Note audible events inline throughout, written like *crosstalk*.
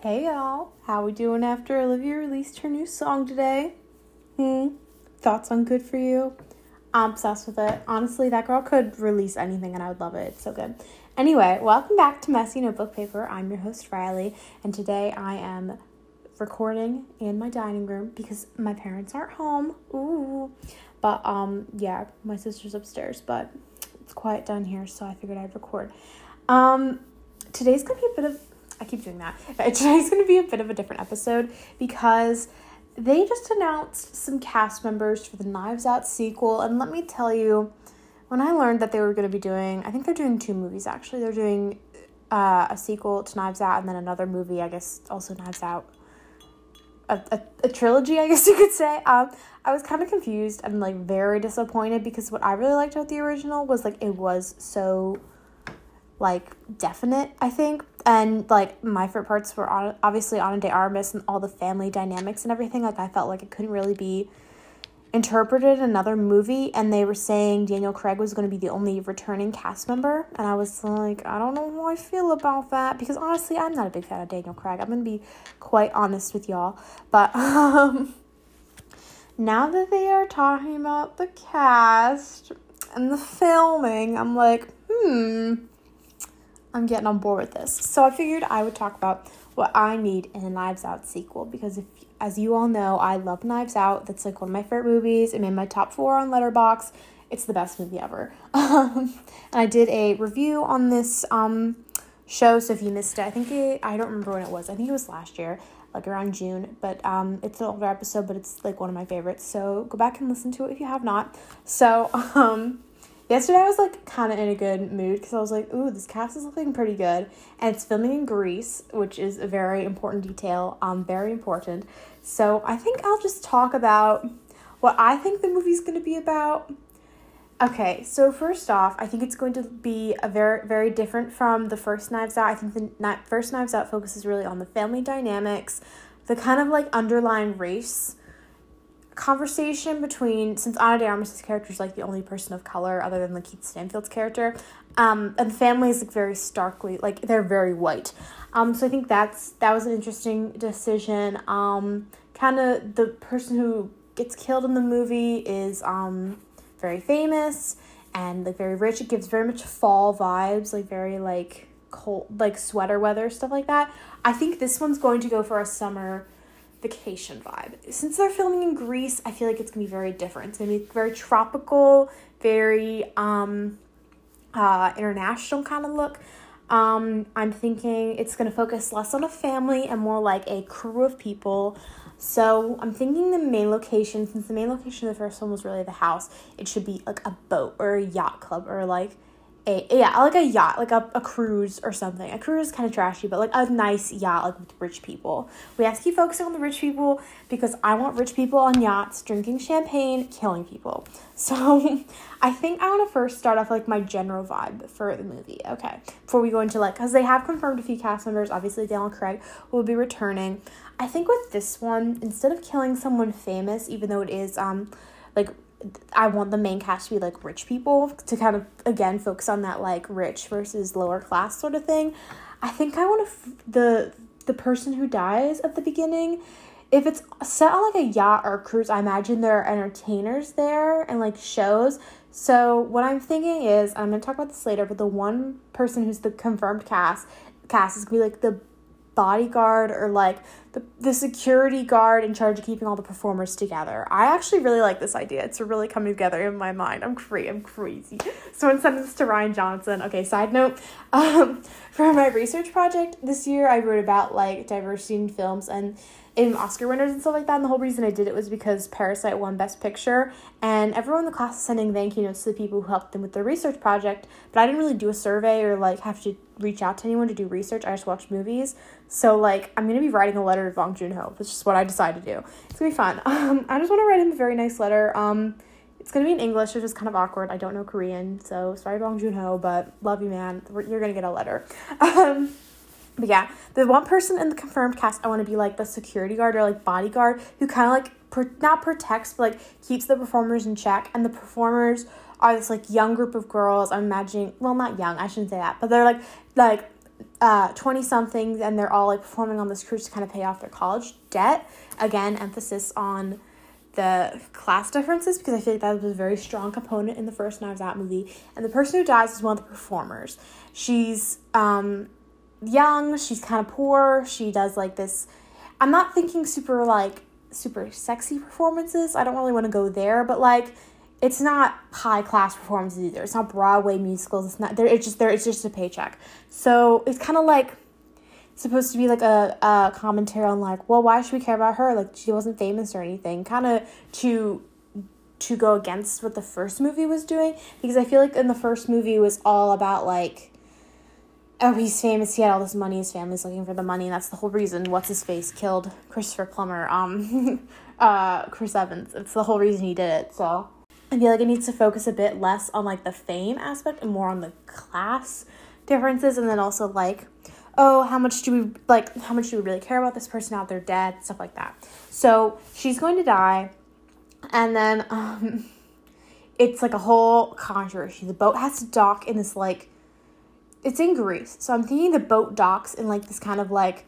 Hey y'all, how we doing after Olivia released her new song today? Hmm, thoughts on Good For You? I'm obsessed with it. Honestly, that girl could release anything and I would love it. It's so good. Anyway, welcome back to Messy Notebook Paper. I'm your host, Riley, and today I am recording in my dining room because my parents aren't home. Ooh. But um yeah, my sister's upstairs, but it's quiet down here, so I figured I'd record. Um today's gonna be a bit of I keep doing that. *laughs* Today's gonna be a bit of a different episode because they just announced some cast members for the Knives Out sequel, and let me tell you, when I learned that they were gonna be doing, I think they're doing two movies actually. They're doing uh, a sequel to Knives Out and then another movie, I guess, also Knives Out. A, a, a trilogy, I *laughs* guess you could say. Um, I was kind of confused and like very disappointed because what I really liked about the original was like it was so like definite, I think. And like my favorite parts were on, obviously Ana de Armas and all the family dynamics and everything. Like I felt like it couldn't really be interpreted another movie and they were saying Daniel Craig was going to be the only returning cast member and I was like I don't know how I feel about that because honestly I'm not a big fan of Daniel Craig. I'm going to be quite honest with y'all. But *laughs* um now that they are talking about the cast and the filming, I'm like, "Hmm, I'm getting on board with this. So I figured I would talk about what I need in a Knives Out sequel because if as you all know, I love Knives Out. That's like one of my favorite movies. It made my top four on Letterboxd. It's the best movie ever. *laughs* Um, and I did a review on this um, show, so if you missed it, I think it, I don't remember when it was. I think it was last year, like around June. But um, it's an older episode, but it's like one of my favorites. So go back and listen to it if you have not. So *laughs* um, yesterday I was like kind of in a good mood because I was like, ooh, this cast is looking pretty good. And it's filming in Greece, which is a very important detail, um, very important. So I think I'll just talk about what I think the movie's going to be about. Okay, so first off, I think it's going to be a very, very different from the first Knives Out. I think the first Knives Out focuses really on the family dynamics, the kind of like underlying race conversation between since Ana de Armas' character is like the only person of color other than Lakeith Stanfield's character, um, and the family is like very starkly like they're very white. Um, so I think that's that was an interesting decision. Um, kind of the person who gets killed in the movie is um very famous and like very rich. It gives very much fall vibes, like very like cold, like sweater weather stuff like that. I think this one's going to go for a summer vacation vibe. Since they're filming in Greece, I feel like it's gonna be very different. It's gonna be very tropical, very um uh international kind of look. Um, I'm thinking it's gonna focus less on a family and more like a crew of people. So I'm thinking the main location, since the main location of the first one was really the house, it should be like a boat or a yacht club or like a yeah, like a yacht, like a, a cruise or something. A cruise is kind of trashy, but like a nice yacht, like with rich people. We have to keep focusing on the rich people because I want rich people on yachts drinking champagne, killing people. *laughs* So I think I want to first start off like my general vibe for the movie. Okay, before we go into like, because they have confirmed a few cast members. Obviously, Daniel Craig will be returning. I think with this one, instead of killing someone famous, even though it is um like I want the main cast to be like rich people to kind of again focus on that like rich versus lower class sort of thing. I think I want to f- the the person who dies at the beginning. If it's set on like a yacht or a cruise, I imagine there are entertainers there and like shows. So what I'm thinking is I'm gonna talk about this later, but the one person who's the confirmed cast cast is gonna be like the bodyguard or like the, the security guard in charge of keeping all the performers together. I actually really like this idea. It's really coming together in my mind. I'm crazy. I'm crazy. Someone sent this to Rian Johnson. Okay, side note. *laughs* Um, for my research project this year, I wrote about like diversity in films and in Oscar winners and stuff like that. And the whole reason I did it was because Parasite won Best Picture, and everyone in the class is sending thank you notes to the people who helped them with their research project. But I didn't really do a survey or like have to reach out to anyone to do research. I just watched movies. So like I'm gonna be writing a letter to Bong Joon Ho. That's just what I decided to do. It's gonna be fun. *laughs* Um, I just want to write him a very nice letter. Um, it's gonna be in English, which is kind of awkward. I don't know Korean, so sorry Bong Joon Ho, but love you, man. You're gonna get a letter. *laughs* Um, but yeah, the one person in the confirmed cast, I want to be like the security guard or like bodyguard who kind of like per- not protects, but like keeps the performers in check. And the performers are this like young group of girls. I'm imagining, well, not young, I shouldn't say that, but they're like like uh 20 somethings and they're all like performing on this cruise to kind of pay off their college debt. Again, emphasis on the class differences because I feel like that was a very strong component in the first Knives Out movie. And the person who dies is one of the performers. She's um, young, she's kind of poor, she does like this. I'm not thinking super like super sexy performances. I don't really want to go there, but like it's not high class performances either. It's not Broadway musicals. It's not there. It's just there. It's just a paycheck. So it's kind of like supposed to be like a, a commentary on like, well, why should we care about her? Like she wasn't famous or anything. Kind of to to go against what the first movie was doing because I feel like in the first movie was all about like oh he's famous. He had all this money. His family's looking for the money. And that's the whole reason what's his face killed Christopher Plummer um *laughs* uh Chris Evans. It's the whole reason he did it so. I feel like it needs to focus a bit less on like the fame aspect and more on the class differences and then also like oh, how much do we like how much do we really care about this person out there dead, stuff like that. So she's going to die, and then um *laughs* it's like a whole controversy. The boat has to dock in this like it's in Greece. So I'm thinking the boat docks in like this kind of like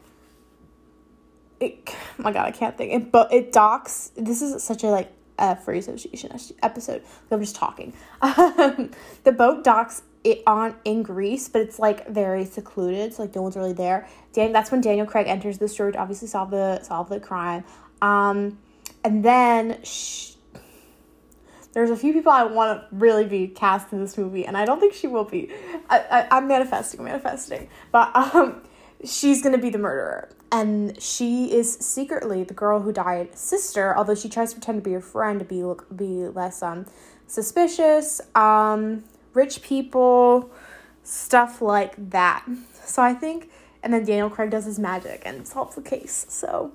it oh *sighs* my god, I can't think. It but it docks this is such a like a free association episode. I'm just talking. *laughs* the boat docks it on in Greece, but it's like very secluded, so like no one's really there. Dan, that's when Daniel Craig enters the store to obviously solve the solve the crime. Um, and then sh- there's a few people I want to really be cast in this movie, and I don't think she will be. I, I am manifesting, manifesting, but um, she's gonna be the murderer, and she is secretly the girl who died sister. Although she tries to pretend to be her friend to be be less um suspicious. Um rich people, stuff like that. So I think, and then Daniel Craig does his magic and solves the case. So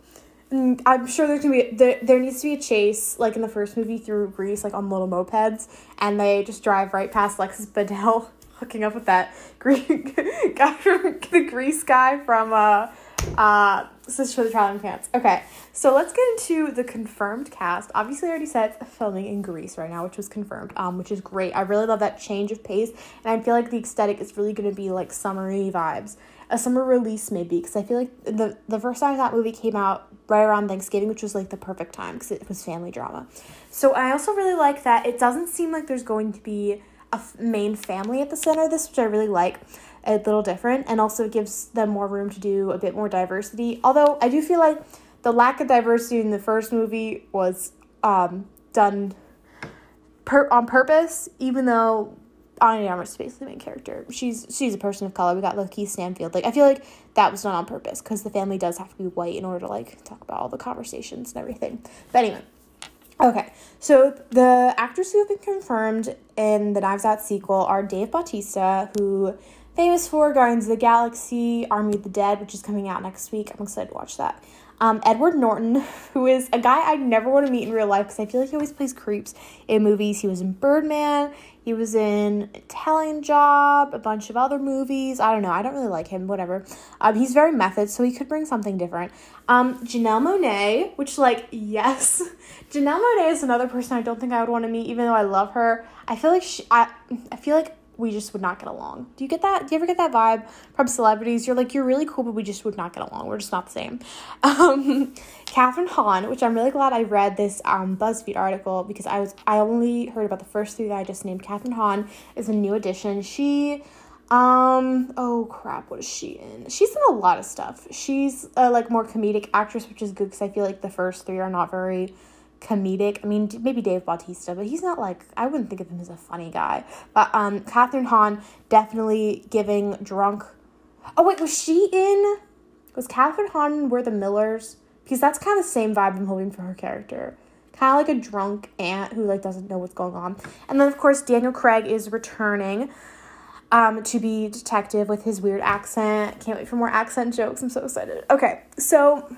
I'm sure there's gonna be there, there needs to be a chase like in the first movie through Greece, like on little mopeds, and they just drive right past Alexis Bledel *laughs* hooking up with that Greek *laughs* guy from the Greece guy from uh uh Sister of the Traveling Pants. Okay, so let's get into the confirmed cast. Obviously, I already said it's filming in Greece right now, which was confirmed, um, which is great. I really love that change of pace, and I feel like the aesthetic is really to be like summery vibes. A summer release, maybe, because I feel like the the first time that movie came out right around Thanksgiving, which was like the perfect time because it was family drama. So I also really like that it doesn't seem like there's going to be a main family at the center of this, which I really like a little different and also it gives them more room to do a bit more diversity. Although I do feel like the lack of diversity in the first movie was um, done per- on purpose, even though Ana Armas is basically the main character. She's she's a person of color. We got Lakeith Stanfield. Like I feel like that was done on purpose because the family does have to be white in order to like talk about all the conversations and everything. But anyway. Okay, so the actors who have been confirmed in the Knives Out sequel are Dave Bautista, who famous for Guardians of the Galaxy, Army of the Dead, which is coming out next week. I'm excited to watch that. Um, Edward Norton, *laughs* who is a guy I never want to meet in real life because I feel like he always plays creeps in movies. He was in Birdman, he was in Italian Job, a bunch of other movies. I don't know. I don't really like him. Whatever. Um, he's very method, so he could bring something different. Um, Janelle Monáe, which like *laughs* yes, Janelle Monáe is another person I don't think I would want to meet, even though I love her. I feel like she, I, I feel like we just would not get along. Do you get that? Do you ever get that vibe from celebrities? You're like, you're really cool, but we just would not get along. We're just not the same. *laughs* Um, Kathryn Hahn, which I'm really glad I read this um, BuzzFeed article because I was I only heard about the first three that I just named. Kathryn Hahn is a new addition. She, um, oh crap, what is she in? She's in a lot of stuff. She's a like more comedic actress, which is good because I feel like the first three are not very comedic. I mean, maybe Dave Bautista, but he's not like I wouldn't think of him as a funny guy. But um, Kathryn Hahn definitely giving drunk. Oh wait, was she in? Was Kathryn Hahn We're the Millers? Because that's kind of the same vibe I'm hoping for her character. Kind of like a drunk aunt who like doesn't know what's going on. And then of course Daniel Craig is returning um, to be detective with his weird accent. Can't wait for more accent jokes. I'm so excited. Okay, so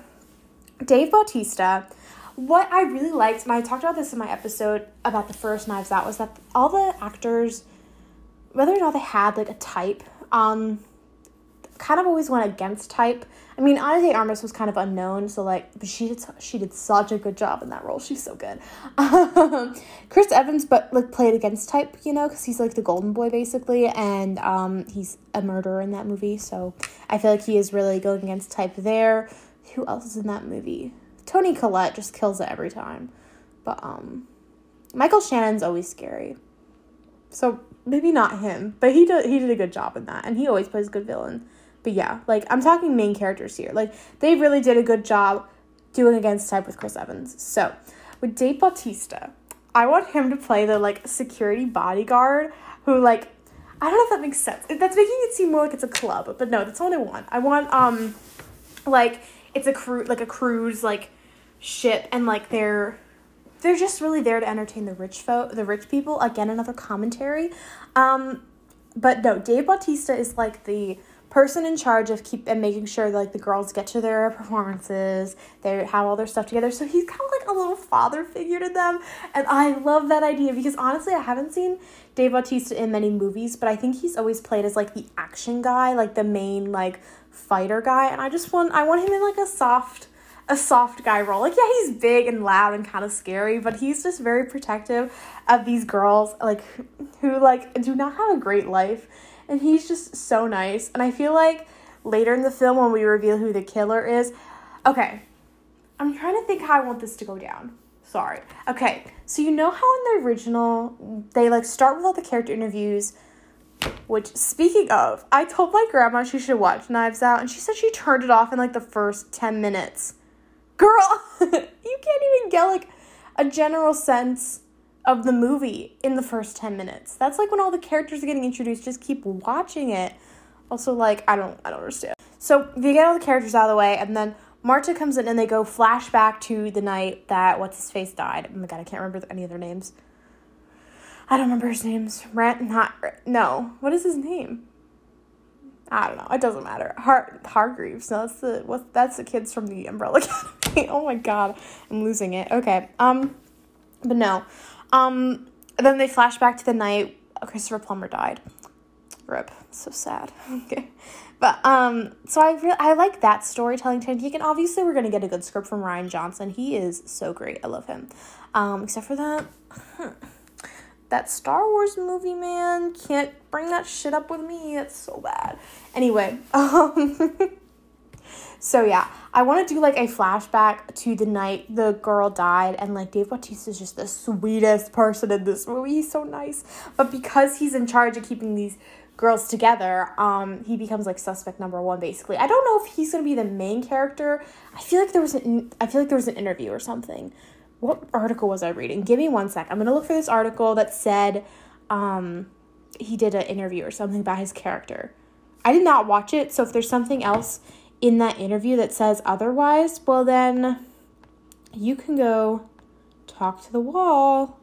Dave Bautista what I really liked, and I talked about this in my episode about the first Knives Out, was that all the actors, whether or not they had like a type, um, kind of always went against type. I mean, Ana de Armas was kind of unknown, so like, but she did she did such a good job in that role. She's so good. *laughs* Chris Evans, but like played against type, you know, because he's like the golden boy basically, and um, he's a murderer in that movie. So I feel like he is really going against type there. Who else is in that movie? Toni Collette just kills it every time, but um, Michael Shannon's always scary. So maybe not him, but he did he did a good job in that, and he always plays a good villain. But yeah, like I'm talking main characters here. Like they really did a good job doing against type with Chris Evans. So with Dave Bautista, I want him to play the like security bodyguard who like I don't know if that makes sense. That's making it seem more like it's a club, but no, that's what I want. I want um like it's a crew like a cruise like ship and like they're they're just really there to entertain the rich folk the rich people. Again another commentary. Um but no dave bautista is like the person in charge of keep and making sure like the girls get to their performances they have all their stuff together. So he's kind of like a little father figure to them. And i love that idea because honestly i haven't seen dave bautista in many movies but i think he's always played as like the action guy like the main like fighter guy. And i just want i want him in like a soft a soft guy role. Like, yeah, he's big and loud and kind of scary, but he's just very protective of these girls, like, who, like, do not have a great life. And he's just so nice. And I feel like later in the film, when we reveal who the killer is, okay, I'm trying to think how I want this to go down. Sorry. Okay, so you know how in the original, they, like, start with all the character interviews. Which, speaking of, I told my grandma she should watch Knives Out, and she said she turned it off in like the first 10 minutes girl, *laughs* you can't even get like a general sense of the movie in the first 10 minutes. That's like when all the characters are getting introduced, just keep watching it. Also like I don't I don't understand. So, they get all the characters out of the way and then Marta comes in and they go flashback to the night that what's his face died. Oh my god, I can't remember any of their names. I don't remember his names. Rent not no. What is his name? I don't know. It doesn't matter. Har Hargreaves. No, that's the what. That's the kids from the Umbrella Academy. *laughs* oh my god, I'm losing it. Okay. Um, but no. Um, then they flash back to the night Christopher Plummer died. Rip. So sad. *laughs* okay. But um, so I really I like that storytelling technique, and obviously we're gonna get a good script from Rian Johnson. He is so great. I love him. Um, except for that. that Star Wars movie, man. Can't bring that shit up with me. It's so bad. Anyway, *laughs* um, so yeah, I want to do like a flashback to the night the girl died, and like Dave Bautista is just the sweetest person in this movie. He's so nice, but because he's in charge of keeping these girls together, um, he becomes like suspect number one basically. I don't know if he's gonna be the main character. I feel like there was an I feel like there was an interview or something what article was I reading? Give me one sec. I'm gonna look for this article that said um, he did an interview or something about his character. I did not watch it, so if there's something else in that interview that says otherwise, well then you can go talk to the wall.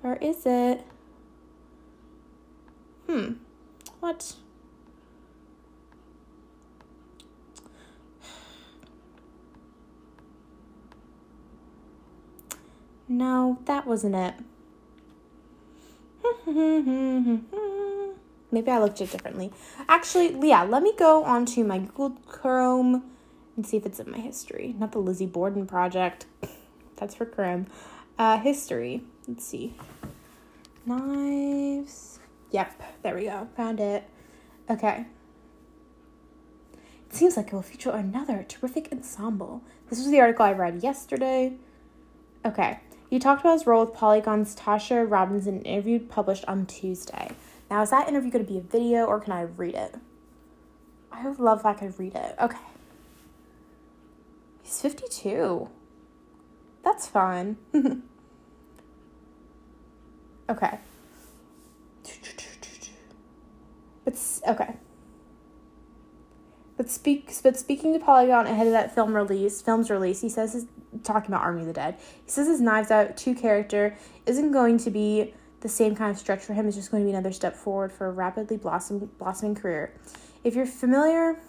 Where is it? Hmm. What? *sighs* No, that wasn't it. *laughs* Maybe I looked at it differently. Actually, yeah, let me go onto my Google Chrome and see if it's in my history. Not the Lizzie Borden project. *laughs* That's for Chrome. Uh, history. Let's see. Knives. Yep, there we go. Found it. Okay. It seems like it will feature another terrific ensemble. This was the article I read yesterday. Okay. He talked about his role with Polygon's Tasha Robinson interview published on Tuesday. Now, is that interview going to be a video or can I read it? I would love if I could read it. Okay. He's 52. That's fine. *laughs* okay. But, okay. But speak, but speaking to Polygon ahead of that film release, film's release, he says his talking about Army of the Dead. He says his Knives Out two character isn't going to be the same kind of stretch for him. is just going to be another step forward for a rapidly blossom, blossoming career. If you're familiar,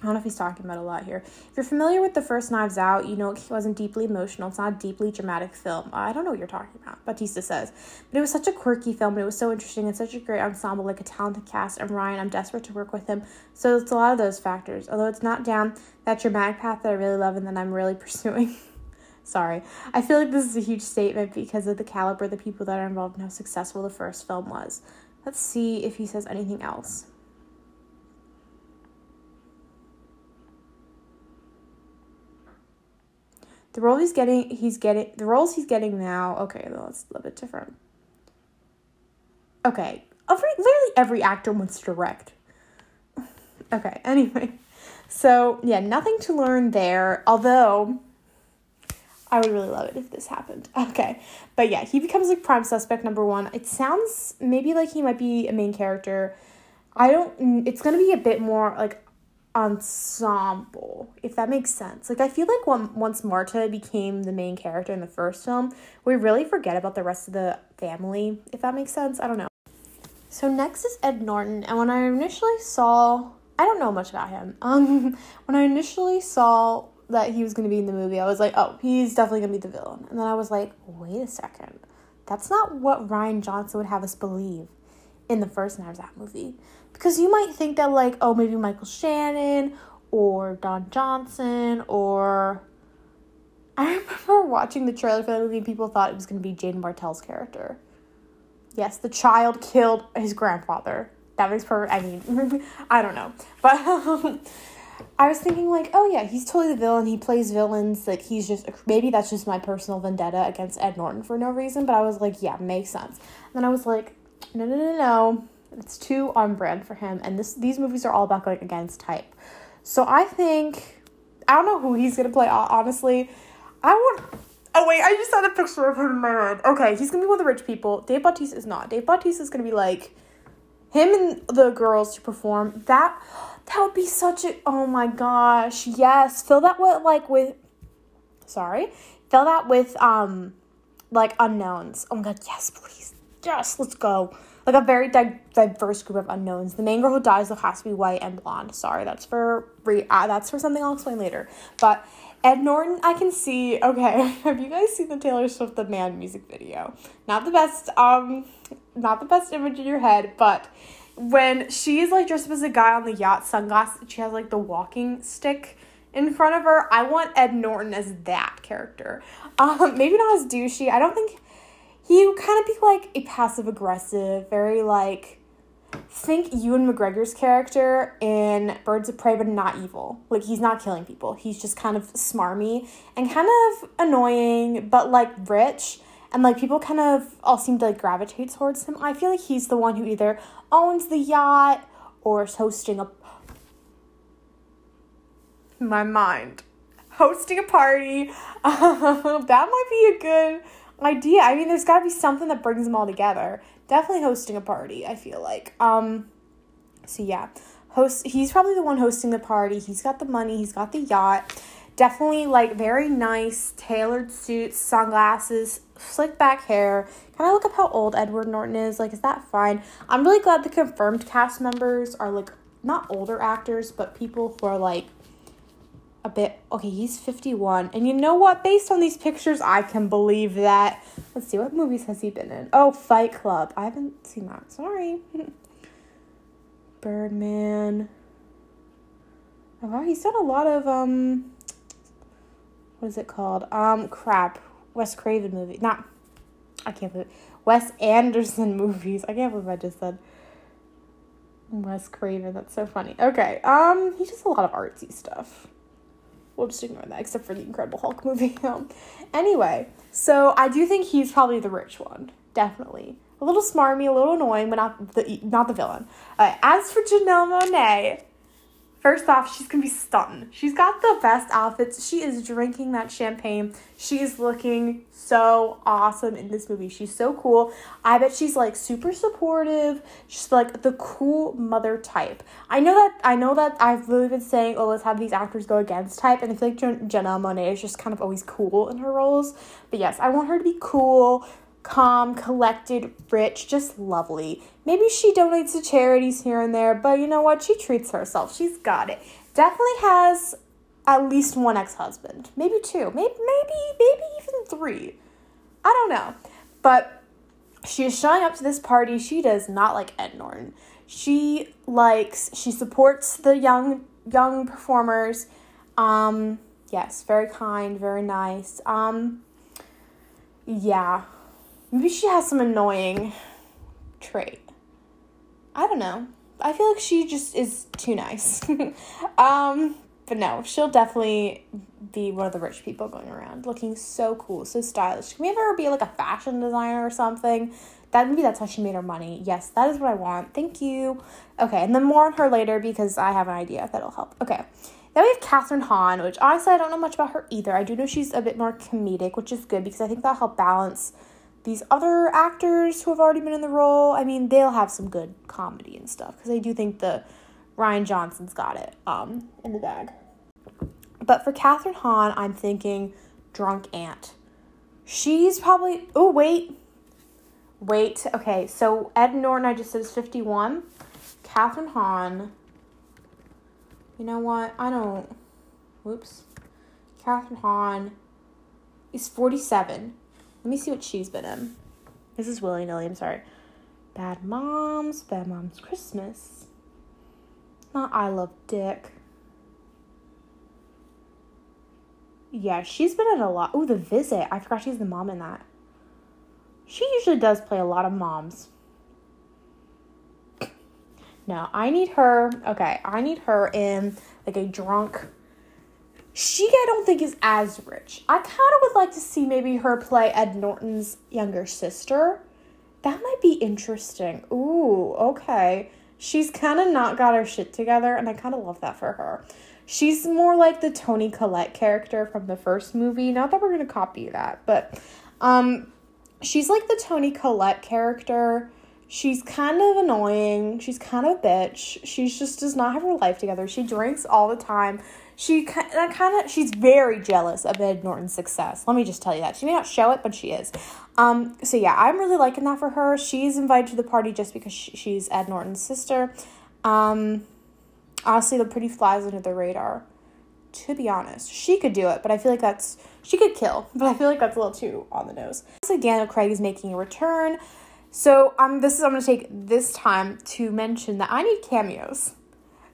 I don't know if he's talking about a lot here. If you're familiar with the first Knives Out, you know it wasn't deeply emotional. It's not a deeply dramatic film. I don't know what you're talking about, Bautista says. But it was such a quirky film, and it was so interesting and such a great ensemble, like a talented cast. And Ryan, I'm desperate to work with him. So it's a lot of those factors. Although it's not down that dramatic path that I really love and that I'm really *laughs* pursuing. Sorry. I feel like this is a huge statement because of the caliber of the people that are involved and how successful the first film was. Let's see if he says anything else. The role he's getting, he's getting the roles he's getting now. Okay, that's a little bit different. Okay, every literally every actor wants to direct. *laughs* okay, anyway, so yeah, nothing to learn there. Although, I would really love it if this happened. *laughs* Okay, but yeah, he becomes like prime suspect number one. It sounds maybe like he might be a main character. I don't. It's gonna be a bit more like ensemble, if that makes sense. Like I feel like when, once Marta became the main character in the first film, we really forget about the rest of the family, if that makes sense. I don't know. So next is Ed Norton, and when I initially saw, I don't know much about him. *laughs* Um, when I initially saw that he was going to be in the movie, I was like, oh, he's definitely going to be the villain. And then I was like, wait a second, that's not what Rian Johnson would have us believe in the first Knives Out movie. Because you might think that, like, oh, maybe Michael Shannon or Don Johnson or. I *laughs* remember watching the trailer for that movie and people thought it was going to be Jaeden Martell's character. Yes, the child killed his grandfather. That makes perfect. I mean, *laughs* I don't know. But *laughs* um, I was thinking, like, oh yeah, he's totally the villain. He plays villains. Like, he's just. Maybe that's just my personal vendetta against Ed Norton for no reason. But I was like, yeah, makes sense. And then I was like, no, no, no, no. It's too on brand for him, and this these movies are all about going against type. So I think I don't know who he's gonna play. Honestly, I want. Oh wait, I just saw the picture of him in my head. Okay, he's gonna be one of the rich people. Dave Bautista is not. Dave Bautista is gonna be like him and the girls to perform. That that would be such a oh my gosh yes. Fill that with like with sorry, fill that with um like unknowns. Oh my god, yes, please, yes, let's go like a very di- diverse group of unknowns. The main girl who dies has to be white and blonde. Sorry, that's for re- uh, that's for something I'll explain later. But Ed Norton, I can see. Okay, *laughs* have you guys seen the Taylor Swift "The Man" music video? Not the best, um, not the best image in your head, but when she's like dressed up as a guy on the yacht, sunglasses, she has like the walking stick in front of her. I want Ed Norton as that character. Um, *laughs* maybe not as douchey. I don't think he would kind of be like a passive aggressive, very like think Ewan McGregor's character in Birds of Prey, but not evil. Like he's not killing people. He's just kind of smarmy and kind of annoying, but like rich. And like people kind of all seem to like gravitate towards him. I feel like he's the one who either owns the yacht or is hosting a my mind hosting a party. *laughs* that might be a good idea. I mean, there's got to be something that brings them all together. Definitely hosting a party, I feel like. Um so yeah, host he's probably the one hosting the party. He's got the money, he's got the yacht. Definitely like very nice tailored suits, sunglasses, slick back hair. Can I look up how old Edward Norton is? Like is that fine? I'm really glad the confirmed cast members are like not older actors, but people who are like a bit okay he's 51 and you know what based on these pictures i can believe that let's see what movies has he been in oh fight club i haven't seen that sorry *laughs* birdman oh wow he's done a lot of um what is it called um crap wes craven movie not i can't believe it. wes anderson *laughs* movies i can't believe i just said wes craven that's so funny okay um he does a lot of artsy stuff we'll just ignore that, except for the Incredible Hulk *laughs* movie. Um, anyway, so I do think he's probably the rich one, definitely. A little smarmy, a little annoying, but not the not the villain. Uh, as for Janelle Monáe, First off, she's gonna be stunning. She's got the best outfits. She is drinking that champagne. She is looking so awesome in this movie. She's so cool. I bet she's like super supportive. She's like the cool mother type. I know that I know that I've really been saying, oh, let's have these actors go against type, and I feel like Janelle Monáe is just kind of always cool in her roles. But yes, I want her to be cool, calm, collected, rich, just lovely. Maybe she donates to charities here and there, but you know what? She treats herself. She's got it. definitely has at least one ex-husband, maybe two, maybe maybe maybe even three. I don't know. But she is showing up to this party. She does not like Ed Norton. She likes she supports the young young performers. Um yes, very kind, very nice. Um yeah. Maybe she has some annoying trait. I don't know. I feel like she just is too nice. *laughs* um but no, she'll definitely be one of the rich people going around, looking so cool, so stylish. Can we ever be like a fashion designer or something? That maybe that's how she made her money. Yes, that is what I want. Thank you. Okay, and then more on her later because I have an idea that'll help. Okay. Then we have Kathryn Hahn, which honestly I don't know much about her either. I do know she's a bit more comedic, which is good because I think that'll help balance these other actors who have already been in the role. I mean, they'll have some good comedy and stuff because I do think the Rian Johnson's got it um, in the bag. But for Kathryn Hahn, I'm thinking drunk aunt. She's probably oh wait. Wait, okay, so Ed Norton I just said is 51. Kathryn Hahn. You know what? I don't whoops. Kathryn Hahn is 47. Let me see what she's been in. This is willy nilly, I'm sorry. Bad Moms, Bad Moms Christmas. Not I Love Dick. Yeah, she's been in a lot. Oh, The Visit. I forgot she's the mom in that. She usually does play a lot of moms. No, I need her. Okay, I need her in like a drunk. She, I don't think, is as rich. I kind of would like to see maybe her play Ed Norton's younger sister. That might be interesting. Ooh, okay she's kind of not got her shit together, and I kind of love that for her. She's more like the Toni Collette character from the first movie. Not that we're gonna copy that, but um, she's like the Toni Collette character. She's kind of annoying. She's kind of a bitch. She just does not have her life together. She drinks all the time she kind of she's very jealous of Ed Norton's success. Let me just tell you that she may not show it, but she is. Um, so yeah, I'm really liking that for her. She's invited to the party just because she's Ed Norton's sister. Um, honestly, the pretty flies under the radar. To be honest, she could do it, but I feel like that's she could kill, *laughs* but I feel like that's a little too on the nose. So Daniel Craig is making a return. So um, this is I'm gonna take this time to mention that I need cameos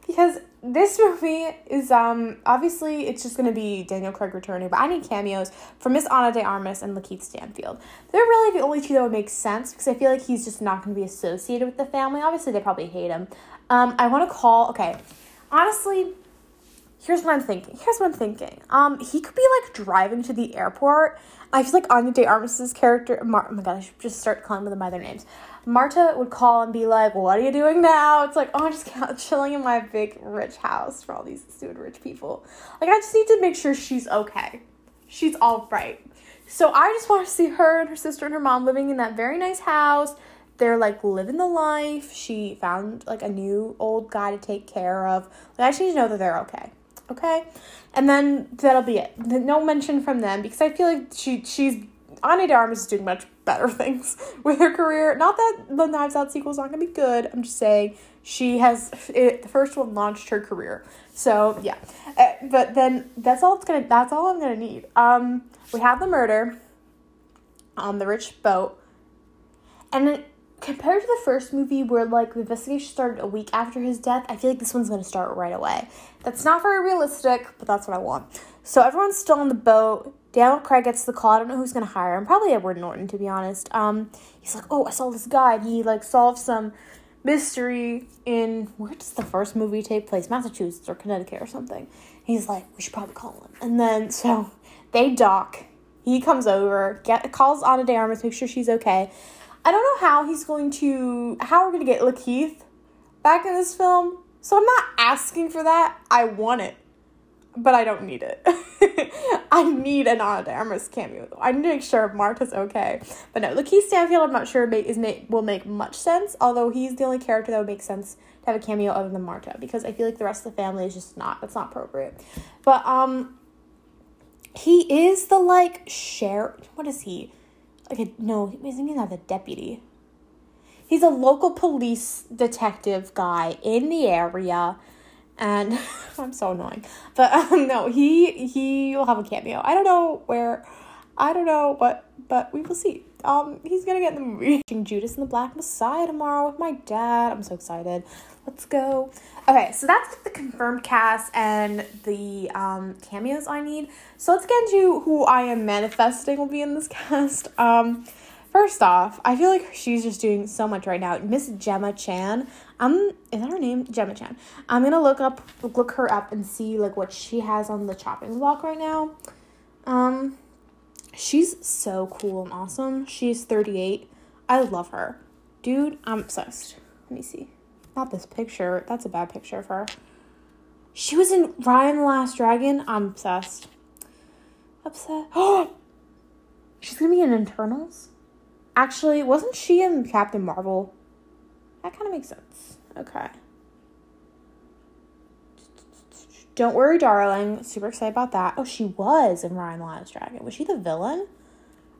because this movie is um obviously it's just gonna be Daniel Craig returning, but I need cameos from Miss Ana de Armas and Lakeith Stanfield. They're really the only two that would make sense because I feel like he's just not gonna be associated with the family. Obviously, they probably hate him. Um, I want to call. Okay, honestly, here's what I'm thinking. Here's what I'm thinking. Um, he could be like driving to the airport. I feel like Ana de Armas's character. Mar- oh my god, I should just start calling them by their names. Marta would call and be like, What are you doing now? It's like, Oh, I'm just *laughs* chilling in my big rich house for all these stupid rich people. Like, I just need to make sure she's okay. She's all right. So I just want to see her and her sister and her mom living in that very nice house. They're like living the life. She found like a new old guy to take care of. Like, I just need to know that they're okay. Okay? And then that'll be it. No mention from them because I feel like she she's Ana de Armas is doing much better *laughs* things with her career. Not that the Knives Out sequel is not gonna be good. I'm just saying she has it, the first one launched her career. So yeah, uh, but then that's all it's gonna. That's all I'm gonna need. Um, we have the murder on the rich boat, and then compared to the first movie where like the investigation started a week after his death, I feel like this one's gonna start right away. That's not very realistic, but that's what I want. So everyone's still on the boat. Daniel Craig gets the call. I don't know who's gonna hire him. Probably Edward Norton, to be honest. Um, he's like, oh, I saw this guy. He like solved some mystery in where does the first movie take place? Massachusetts or Connecticut or something. He's like, we should probably call him. And then *laughs* so they dock. He comes over, get calls Ana de Armas, make sure she's okay. I don't know how he's going to how we're gonna get Lakeith back in this film. So I'm not asking for that. I want it but I don't need it. *laughs* *laughs* I need an Ana de Armas cameo. I need to make sure Marta's okay. But no, Lakeith Stanfield, I'm not sure is make, will make much sense. Although he's the only character that would make sense to have a cameo other than Marta because I feel like the rest of the family is just not. That's not appropriate. But um, he is the like sheriff. What is he? Like no, he's not the deputy. He's a local police detective guy in the area and *laughs* I'm so annoying. But um, no, he he will have a cameo. I don't know where, I don't know, but but we will see. Um, he's gonna get in the movie. *laughs* Judas and the Black Messiah tomorrow with my dad. I'm so excited. Let's go. Okay, so that's the confirmed cast and the um, cameos I need. So let's get into who I am manifesting will be in this *laughs* cast. Um, first off, I feel like she's just doing so much right now. Miss Gemma Chan. Um, is that her name? Gemma Chan. I'm gonna look up, look her up, and see like what she has on the chopping block right now. Um, she's so cool and awesome. She's 38. I love her, dude. I'm obsessed. Let me see. Not this picture. That's a bad picture of her. She was in Raya and the Last Dragon. I'm obsessed. Upset. Oh, *gasps* she's gonna be in Eternals. Actually, wasn't she in Captain Marvel? That kind of makes sense. Okay. Don't worry, darling. Super excited about that. Oh, she was in Raya the Dragon. Was she the villain?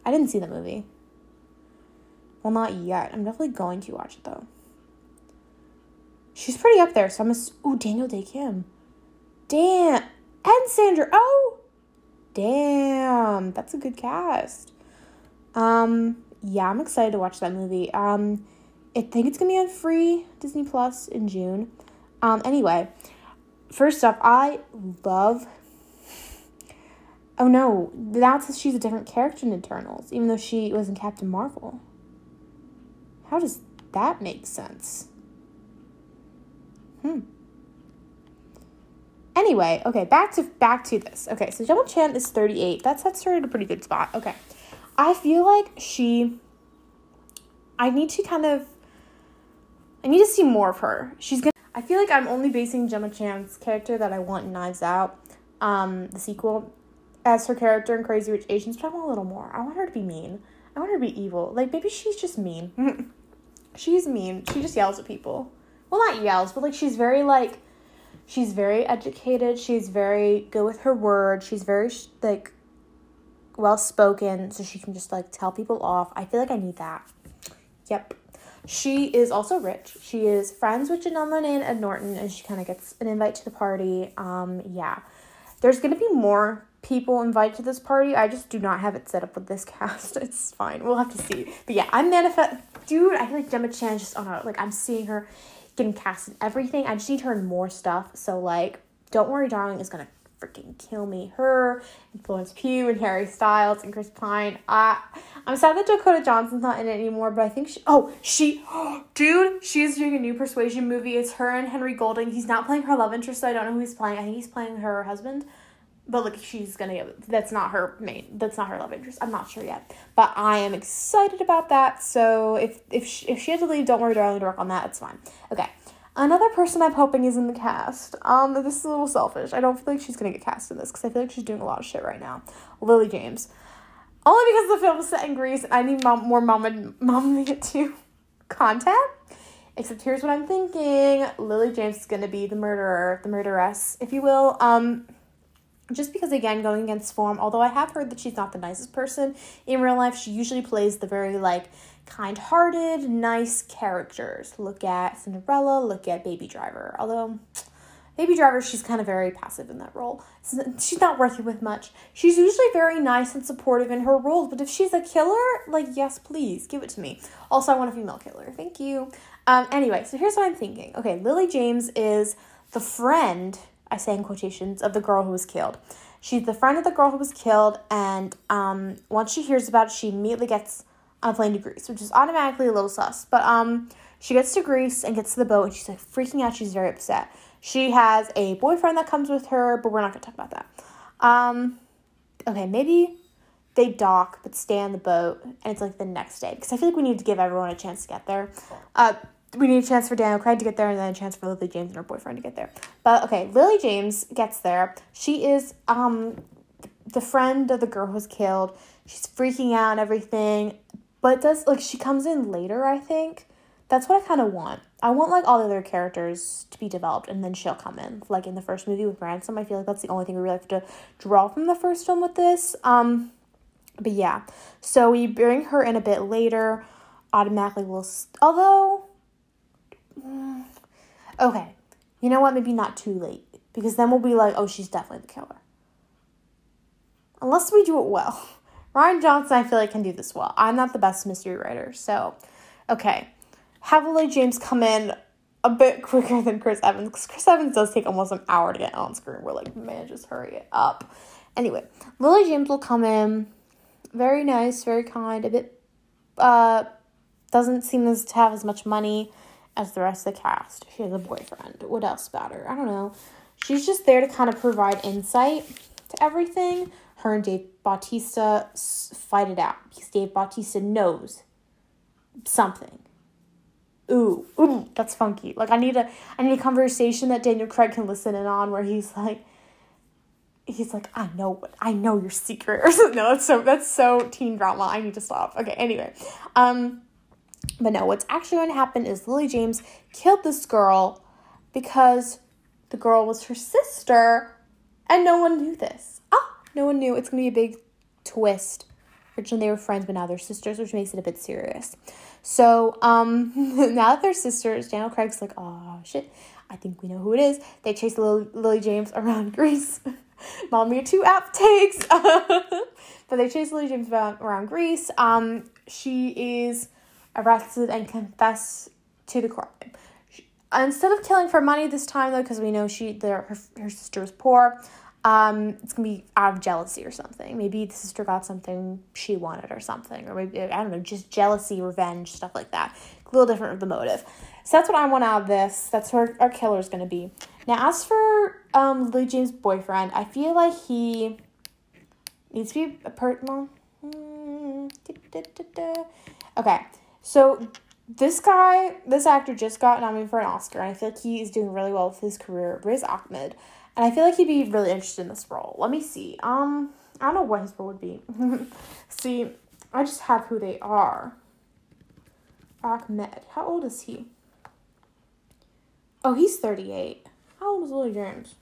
I didn't see the movie. Well, not yet. I'm definitely going to watch it though. She's pretty up there, so I'm a. Ooh, Daniel Dae Kim. Damn. And Sandra. Oh! Damn. That's a good cast. Um, yeah, I'm excited to watch that movie. Um, I think it's gonna be on free Disney Plus in June. Um, anyway, first up, I love. Oh no, that's she's a different character in Eternals, even though she was in Captain Marvel. How does that make sense? Hmm. Anyway, okay, back to back to this. Okay, so Gemma Chan is 38. That's that's her at a pretty good spot. Okay. I feel like she I need to kind of I need to see more of her. She's gonna I feel like I'm only basing Gemma Chan's character that I want in Knives Out, um, the sequel, as her character in Crazy Rich Asians, but I want a little more. I want her to be mean. I want her to be evil. Like maybe she's just mean. *laughs* she's mean. She just yells at people well not yells but like she's very like she's very educated she's very good with her word. she's very like well spoken so she can just like tell people off i feel like i need that yep she is also rich she is friends with janelle monae and norton and she kind of gets an invite to the party um yeah there's gonna be more people invited to this party. I just do not have it set up with this *laughs* cast. It's fine. We'll have to see. But yeah, I'm manifest dude, I feel like Gemma Chan just oh no, like I'm seeing her getting cast in everything. I just need her in more stuff. So like, Don't Worry Darling is gonna freaking kill me. Her, and Florence Pugh, and Harry Styles, and Chris Pine. Uh, I'm sad that Dakota Johnson's not in it anymore, but I think she. Oh, she. *gasps* dude, she's doing a new Persuasion movie. It's her and Henry Golding. He's not playing her love interest, so I don't know who he's playing. I think he's playing her husband. But like she's gonna get that's not her main that's not her love interest. I'm not sure yet. But I am excited about that. So if if she, if she had to leave, don't worry, darling, to work on that. It's fine. Okay. Another person I'm hoping is in the cast. Um, this is a little selfish. I don't feel like she's gonna get cast in this because I feel like she's doing a lot of shit right now. Lily James, only because the film is set in Greece. And I need mom, more mom and mom to *laughs* content. Except here's what I'm thinking: Lily James is gonna be the murderer, the murderess, if you will. Um, just because again going against form although i have heard that she's not the nicest person in real life she usually plays the very like kind-hearted nice characters. Look at cinderella look at baby driver. Although baby driver she's kind of very passive in that role. She's not working with much. She's usually very nice and supportive in her roles but if she's a killer like yes please give it to me. Also i want a female killer. Thank you. Um anyway so here's what i'm thinking. Okay lily james is the friend I say in quotations, of the girl who was killed. She's the friend of the girl who was killed, and um, once she hears about it, she immediately gets on plane to Greece, which is automatically a little sus. But um, she gets to Greece and gets to the boat, and she's like freaking out. She's very upset. She has a boyfriend that comes with her, but we're not gonna talk about that. Um, okay, maybe they dock but stay on the boat, and it's like the next day because I feel like we need to give everyone a chance to get there. Uh, we need a chance for Daniel Craig to get there and then a chance for Lily James and her boyfriend to get there. But okay, Lily James gets there. She is um the friend of the girl who's killed. She's freaking out and everything. But does like she comes in later, I think. That's what I kind of want. I want like all the other characters to be developed and then she'll come in. Like in the first movie with Ransom, I feel like that's the only thing we really have to draw from the first film with this. Um but yeah. So we bring her in a bit later. Automatically will st- although Okay. you know what? Maybe not too late because then we'll be like, oh, she's definitely the killer. Unless we do it well. *laughs* Rian Johnson, I feel like, can do this well. I'm not the best mystery writer, so okay. Have Lily James come in a bit *laughs* quicker than Chris Evans because Chris Evans does take almost an hour to get on screen. We're like, man, just hurry it up. Anyway, Lily James will come in, very nice, very kind, a bit, uh, doesn't seem as to have as much money as the rest of the cast. She has a boyfriend. What else about her? I don't know. She's just there to kind of provide insight to everything. Her and Dave Bautista fight it out because Dave Bautista knows something. Ooh, ooh, that's funky. Like I need a I need a conversation that Daniel Craig can listen in on where he's like he's like, I know what I know your secret or *laughs* something. No, that's so that's so teen drama. I need to stop. Okay, anyway. Um but no, what's actually going to happen is Lily James killed this girl because the girl was her sister and no one knew this. No one knew. It's going to be a big twist. Originally they were friends, but now they're sisters, which makes it a bit serious. So, um, *laughs* now that they're sisters, Daniel Craig's like, oh shit, I think we know who it is. They chase Lily, James around *laughs* Greece. Mommy two app takes. *laughs* but they chase Lily James around, Greece. Um, she is arrested and confess to the crime. She, instead of killing for money this time, though, because we know she her, her sister was poor, um, it's gonna be out of jealousy or something. Maybe the sister got something she wanted or something, or maybe I don't know, just jealousy, revenge, stuff like that. A little different of the motive. So that's what I want out of this. That's where our killer is gonna be. Now, as for um Lily James' boyfriend, I feel like he needs to be a per. Well, mm, okay, so this guy, this actor just got nominated for an Oscar, and I feel like he is doing really well with his career. Riz Ahmed, and I feel like he'd be really interested in this role. Let me see. Um, I don't know what his role would be. *laughs* see, I just have who they are. Ahmed, how old is he? Oh, he's thirty eight. How old is Lily James?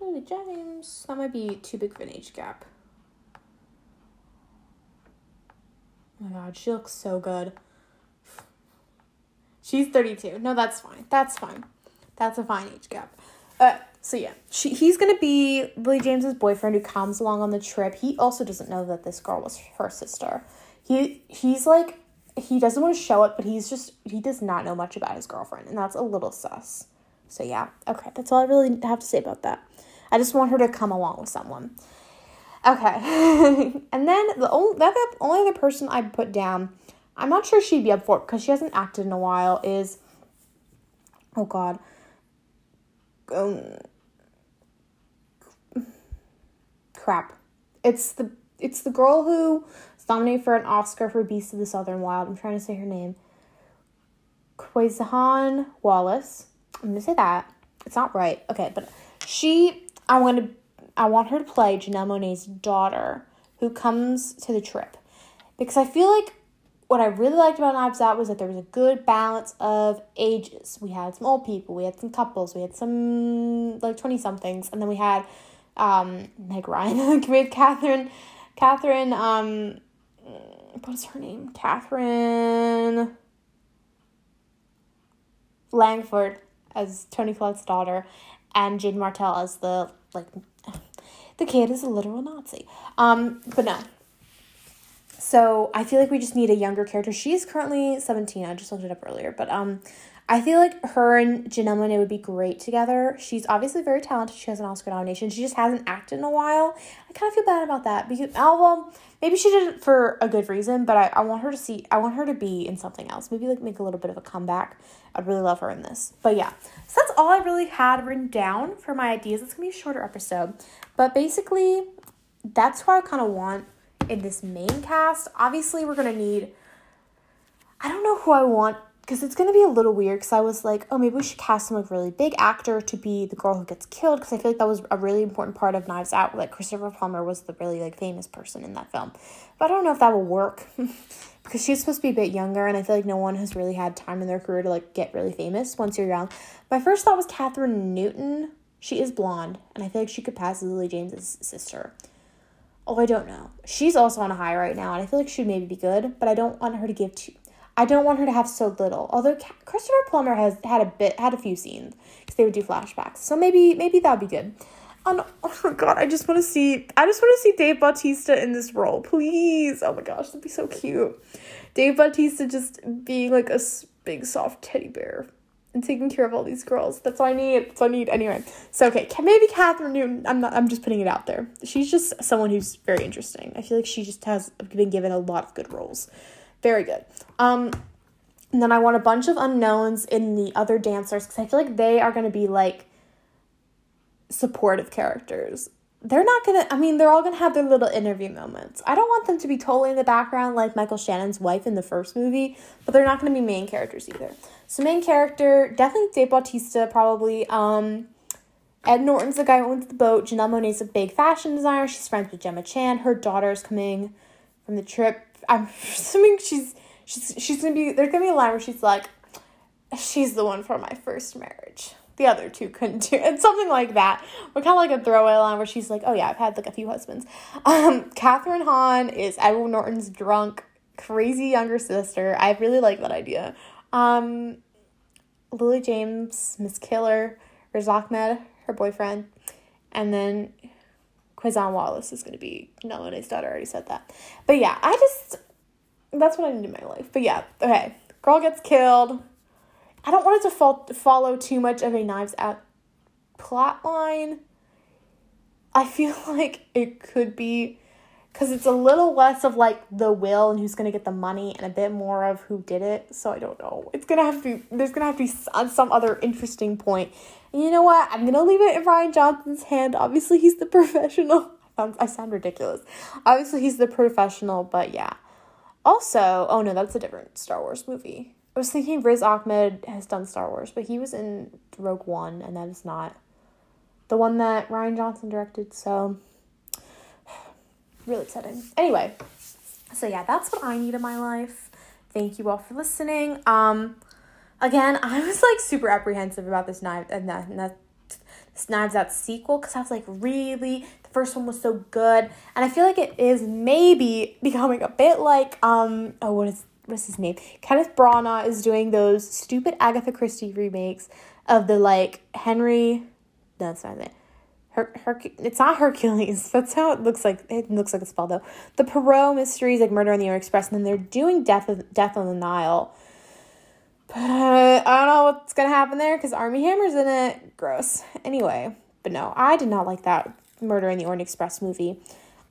Lily James. That might be too big of an age gap. Oh my god, she looks so good. She's 32. No, that's fine. That's fine. That's a fine age gap. Uh, so yeah, she he's gonna be Lily James's boyfriend who comes along on the trip. He also doesn't know that this girl was her sister. He he's like he doesn't want to show it, but he's just he does not know much about his girlfriend, and that's a little sus. So yeah, okay, that's all I really have to say about that. I just want her to come along with someone. Okay. *laughs* and then the only, the only other person I put down, I'm not sure she'd be up for it because she hasn't acted in a while, is, oh God, um, crap. It's the it's the girl who was nominated for an Oscar for Beast of the Southern Wild. I'm trying to say her name. Quaizhan Wallis. I'm gonna say that. It's not right. Okay, but she I want to I want her to play Janelle Monáe's daughter who comes to the trip. Because I feel like what I really liked about Knives Out was that there was a good balance of ages. We had some old people, we had some couples, we had some like 20 somethings, and then we had um Meg Ryan, *laughs* we had Katherine Katherine um what is her name? Katherine Langford as Toni Collette's daughter and Jaeden Martell as the like *sighs* the kid is a literal Nazi. Um, but no. So I feel like we just need a younger character. She's currently 17. I just looked it up earlier. But um I feel like her and Janelle Monáe would be great together. She's obviously very talented. She has an Oscar nomination. She just hasn't acted in a while. I kind of feel bad about that because, oh, well, maybe she did it for a good reason, but I, I want her to see, I want her to be in something else. Maybe like make a little bit of a comeback. I'd really love her in this. But yeah, so that's all I really had written down for my ideas. It's to be a shorter episode. But basically, that's what I kind of want in this main cast. Obviously, we're to need, I don't know who I want because it's gonna be a little weird because I was like, oh, maybe we should cast some like really big actor to be the girl who gets killed because I feel like that was a really important part of Knives Out. Like Christopher Plummer was the really like famous person in that film, but I don't know if that will work *laughs* because she's supposed to be a bit younger, and I feel like no one has really had time in their career to like get really famous once you're young. My first thought was Kathryn Newton. She is blonde, and I feel like she could pass as Lily James's sister. Oh, I don't know. She's also on a high right now, and I feel like she'd maybe be good, but I don't want her to give too I don't want her to have so little. Although Christopher Plummer has had a bit, had a few scenes because they would do flashbacks. So maybe, maybe that'd be good. Oh, oh my god, I just want to see, I just want to see Dave Bautista in this role, please. Oh my gosh, that'd be so cute. Dave Bautista just being like a big soft teddy bear and taking care of all these girls. That's all I need. That's all I need. Anyway, so okay, maybe Kathryn Newton. I'm not. I'm just putting it out there. She's just someone who's very interesting. I feel like she just has been given a lot of good roles. Very good. Um, and then I want a bunch of unknowns in the other dancers because I feel like they are going to be like supportive characters. They're not gonna, I mean, they're all gonna have their little interview moments. I don't want them to be totally in the background like Michael Shannon's wife in the first movie, but they're not gonna be main characters either. So main character, definitely Dave Bautista, probably. Um, Ed Norton's the guy who owns the boat. Janelle Monáe's a big fashion designer. She's friends with Gemma Chan. Her daughter's coming from the trip. I'm *laughs* assuming she's she's she's gonna be there's gonna be a line where she's like, she's the one for my first marriage. The other two couldn't do it. *laughs* Something like that. Or kind of like a throwaway line where she's like, oh yeah, I've had like a few husbands. *laughs* Um, Kathryn Hahn is Edward Norton's drunk, crazy younger sister. I really like that idea. Um, Lily James, Miss Killer, Riz Ahmed, her boyfriend, and then Quizon Wallis is going to be Nolan's daughter. I already said that. But yeah, I just, that's what I need in my life. But yeah, okay. Girl gets killed. I don't want it to follow too much of a Knives Out plot line. I feel *laughs* like it could be because it's a little less of like the will and who's gonna get the money and a bit more of who did it. So I don't know. It's gonna have to be. There's gonna have to be on some other interesting point. And you know what? I'm gonna leave it in Rian Johnson's hand. Obviously, he's the *laughs* professional. I sound ridiculous. Obviously, he's the professional, but yeah. Also, oh no, that's a different Star Wars movie. I was thinking Riz Ahmed has done Star Wars, but he was in Rogue One, and that is not the one that Rian Johnson directed. So *sighs* really upsetting. Anyway, so yeah, that's what I need in my life. Thank you all for listening. Um, again, I was like super apprehensive about this knife and that, and that this Knives Out sequel because I was like, really, the first one was so good, and I feel like it is maybe becoming a bit like um oh what is what's his name? Kenneth Branagh is doing those stupid Agatha Christie remakes of the like Henry. No, that's not it. Her, her, it's not Hercules. *laughs* That's how it looks like. It looks like it's spelled though. The Poirot mysteries, like Murder on the Orient Express, and then they're doing Death of, Death on the Nile. But uh, I don't know what's gonna happen there because Armie Hammer's in it. Gross. Anyway, but no, I did not like that Murder in the Orient Express movie.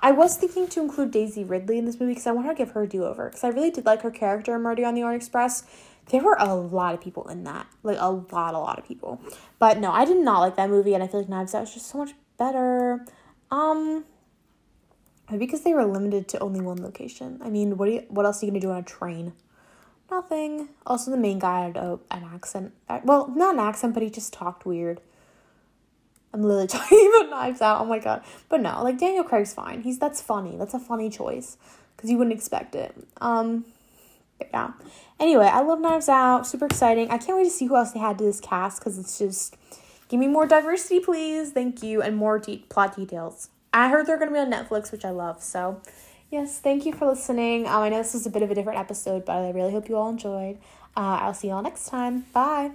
I was thinking to include Daisy Ridley in this movie because I want her to give her a do over because I really did like her character in Murder on the Orient Express. There were a lot of people in that like a lot a lot of people. But no i did not like that movie and i feel like knives out was just so much better. Um maybe because they were limited to only one location. I mean what do you, what else are you gonna do on a train? Nothing. Also the main guy had a, an accent well not an accent but he just talked weird i'm literally *laughs* talking about knives out oh my god but no like daniel craig's fine he's that's funny that's a funny choice because you wouldn't expect it um yeah. Anyway, I love Knives Out. Super exciting. I can't wait to see who else they had to this cast because it's just give me more diversity, please. Thank you, and more de- plot details. I heard they're gonna be on Netflix, which I love. So, yes, thank you for listening. Um, I know this was a bit of a different episode, but I really hope you all enjoyed. Uh, I'll see you all next time. Bye.